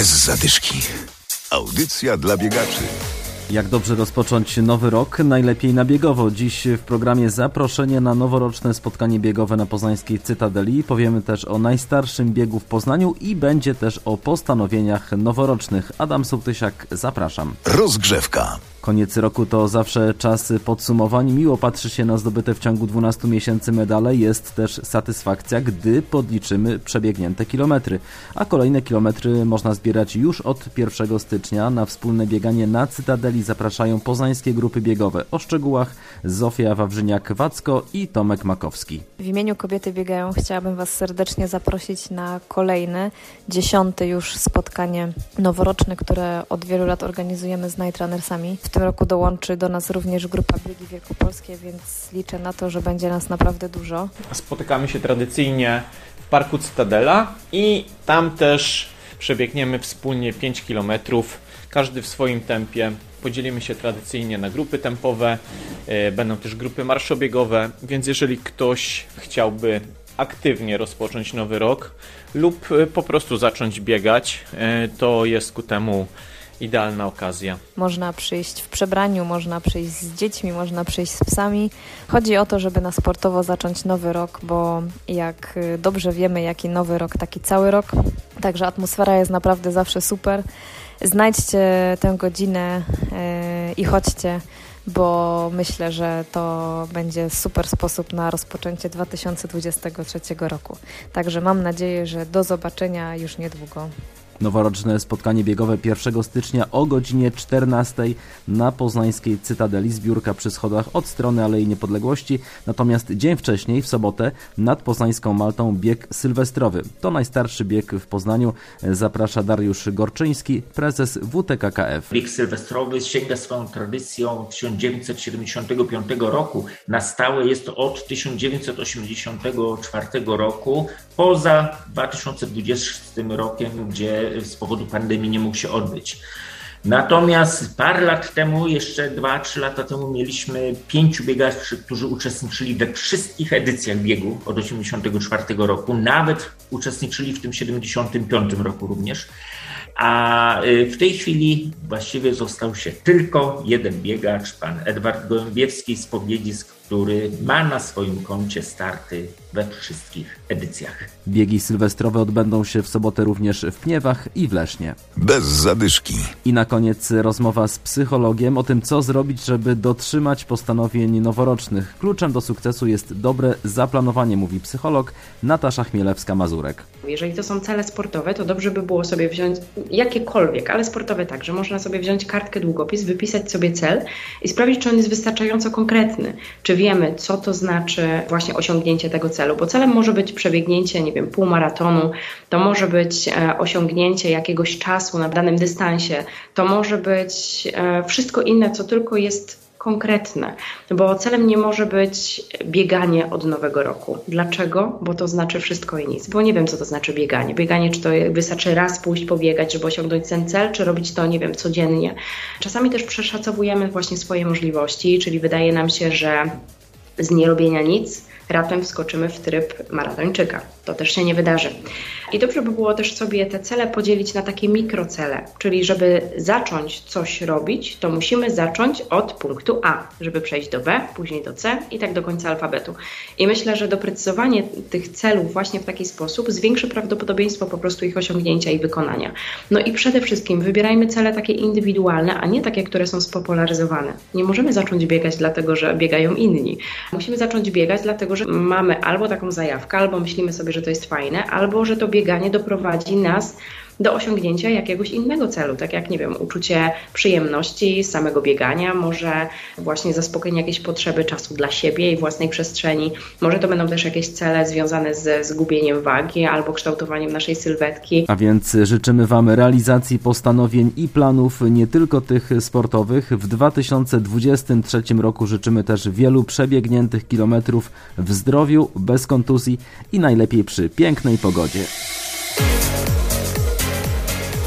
Bez zadyszki. Audycja dla biegaczy. Jak dobrze rozpocząć nowy rok? Najlepiej na biegowo. Dziś w programie zaproszenie na noworoczne spotkanie biegowe na poznańskiej Cytadeli. Powiemy też o najstarszym biegu w Poznaniu i będzie też o postanowieniach noworocznych. Adam Sołtysiak, zapraszam. Rozgrzewka. Koniec roku to zawsze czas podsumowań. Miło patrzy się na zdobyte w ciągu 12 miesięcy medale. Jest też satysfakcja, gdy podliczymy przebiegnięte kilometry. A kolejne kilometry można zbierać już od 1 stycznia. Na wspólne bieganie na Cytadeli zapraszają poznańskie grupy biegowe. O szczegółach Zofia Wawrzyniak-Wacko i Tomek Makowski. W imieniu Kobiety Biegają chciałabym Was serdecznie zaprosić na kolejne, dziesiąte już spotkanie noworoczne, które od wielu lat organizujemy z Night Runnersami. Tym roku dołączy do nas również grupa Biegi Wielkopolskie, więc liczę na to, że będzie nas naprawdę dużo. Spotykamy się tradycyjnie w Parku Cytadela i tam też przebiegniemy wspólnie 5 km, każdy w swoim tempie. Podzielimy się tradycyjnie na grupy tempowe, e, będą też grupy marszobiegowe, więc jeżeli ktoś chciałby aktywnie rozpocząć nowy rok lub e, po prostu zacząć biegać, e, to jest ku temu idealna okazja. Można przyjść w przebraniu, można przyjść z dziećmi, można przyjść z psami. Chodzi o to, żeby na sportowo zacząć nowy rok, bo jak y, dobrze wiemy, jaki nowy rok, taki cały rok. Także atmosfera jest naprawdę zawsze super. Znajdźcie tę godzinę yy, i chodźcie bo myślę, że to będzie super sposób na rozpoczęcie 2023 roku. Także mam nadzieję, że do zobaczenia już niedługo. Noworoczne spotkanie biegowe 1 stycznia o godzinie 14 na poznańskiej Cytadeli. Zbiórka przy schodach od strony Alei Niepodległości. Natomiast dzień wcześniej, w sobotę, nad poznańską Maltą bieg sylwestrowy. To najstarszy bieg w Poznaniu. Zaprasza Dariusz Gorczyński, prezes WTKKF. Bieg sylwestrowy sięga swoją tradycją 1975 roku. Na stałe jest to od 1984 roku, poza 2020 rokiem, gdzie z powodu pandemii nie mógł się odbyć. Natomiast parę lat temu, jeszcze 2-3 lata temu, mieliśmy pięciu biegaczy, którzy uczestniczyli we wszystkich edycjach biegu od 1984 roku, nawet uczestniczyli w tym 75 roku również. A y, w tej chwili właściwie został się tylko jeden biegacz, pan Edward Gołębiewski z Powiedzisk, który ma na swoim koncie starty we wszystkich edycjach. Biegi sylwestrowe odbędą się w sobotę również w Pniewach i w Lesznie. Bez zadyszki. I na koniec rozmowa z psychologiem o tym, co zrobić, żeby dotrzymać postanowień noworocznych. Kluczem do sukcesu jest dobre zaplanowanie, mówi psycholog Natasza Chmielewska-Mazurek. Jeżeli to są cele sportowe, to dobrze by było sobie wziąć jakiekolwiek, ale sportowe także. Można sobie wziąć kartkę, długopis, wypisać sobie cel i sprawdzić, czy on jest wystarczająco konkretny. Czy wiemy, co to znaczy właśnie osiągnięcie tego celu, bo celem może być przebiegnięcie, nie wiem, półmaratonu, to może być e, osiągnięcie jakiegoś czasu na danym dystansie, to może być e, wszystko inne, co tylko jest konkretne, bo celem nie może być bieganie od nowego roku. Dlaczego? Bo to znaczy wszystko i nic. Bo nie wiem, co to znaczy bieganie. Bieganie, czy to wystarczy raz pójść pobiegać, żeby osiągnąć ten cel, czy robić to, nie wiem, codziennie. Czasami też przeszacowujemy właśnie swoje możliwości, czyli wydaje nam się, że z nierobienia nic raptem wskoczymy w tryb maratończyka. To też się nie wydarzy. I dobrze by było też sobie te cele podzielić na takie mikrocele, czyli żeby zacząć coś robić, to musimy zacząć od punktu A, żeby przejść do B, później do C i tak do końca alfabetu. I myślę, że doprecyzowanie tych celów właśnie w taki sposób zwiększy prawdopodobieństwo po prostu ich osiągnięcia i wykonania. No i przede wszystkim wybierajmy cele takie indywidualne, a nie takie, które są spopularyzowane. Nie możemy zacząć biegać dlatego, że biegają inni. Musimy zacząć biegać dlatego, że mamy albo taką zajawkę, albo myślimy sobie, że to jest fajne, albo że to bieganie doprowadzi nas do osiągnięcia jakiegoś innego celu, tak jak, nie wiem, uczucie przyjemności samego biegania, może właśnie zaspokojenie jakiejś potrzeby czasu dla siebie i własnej przestrzeni, może to będą też jakieś cele związane ze zgubieniem wagi albo kształtowaniem naszej sylwetki. A więc życzymy Wam realizacji postanowień i planów, nie tylko tych sportowych. W 2023 roku życzymy też wielu przebiegniętych kilometrów w zdrowiu, bez kontuzji i najlepiej przy pięknej pogodzie.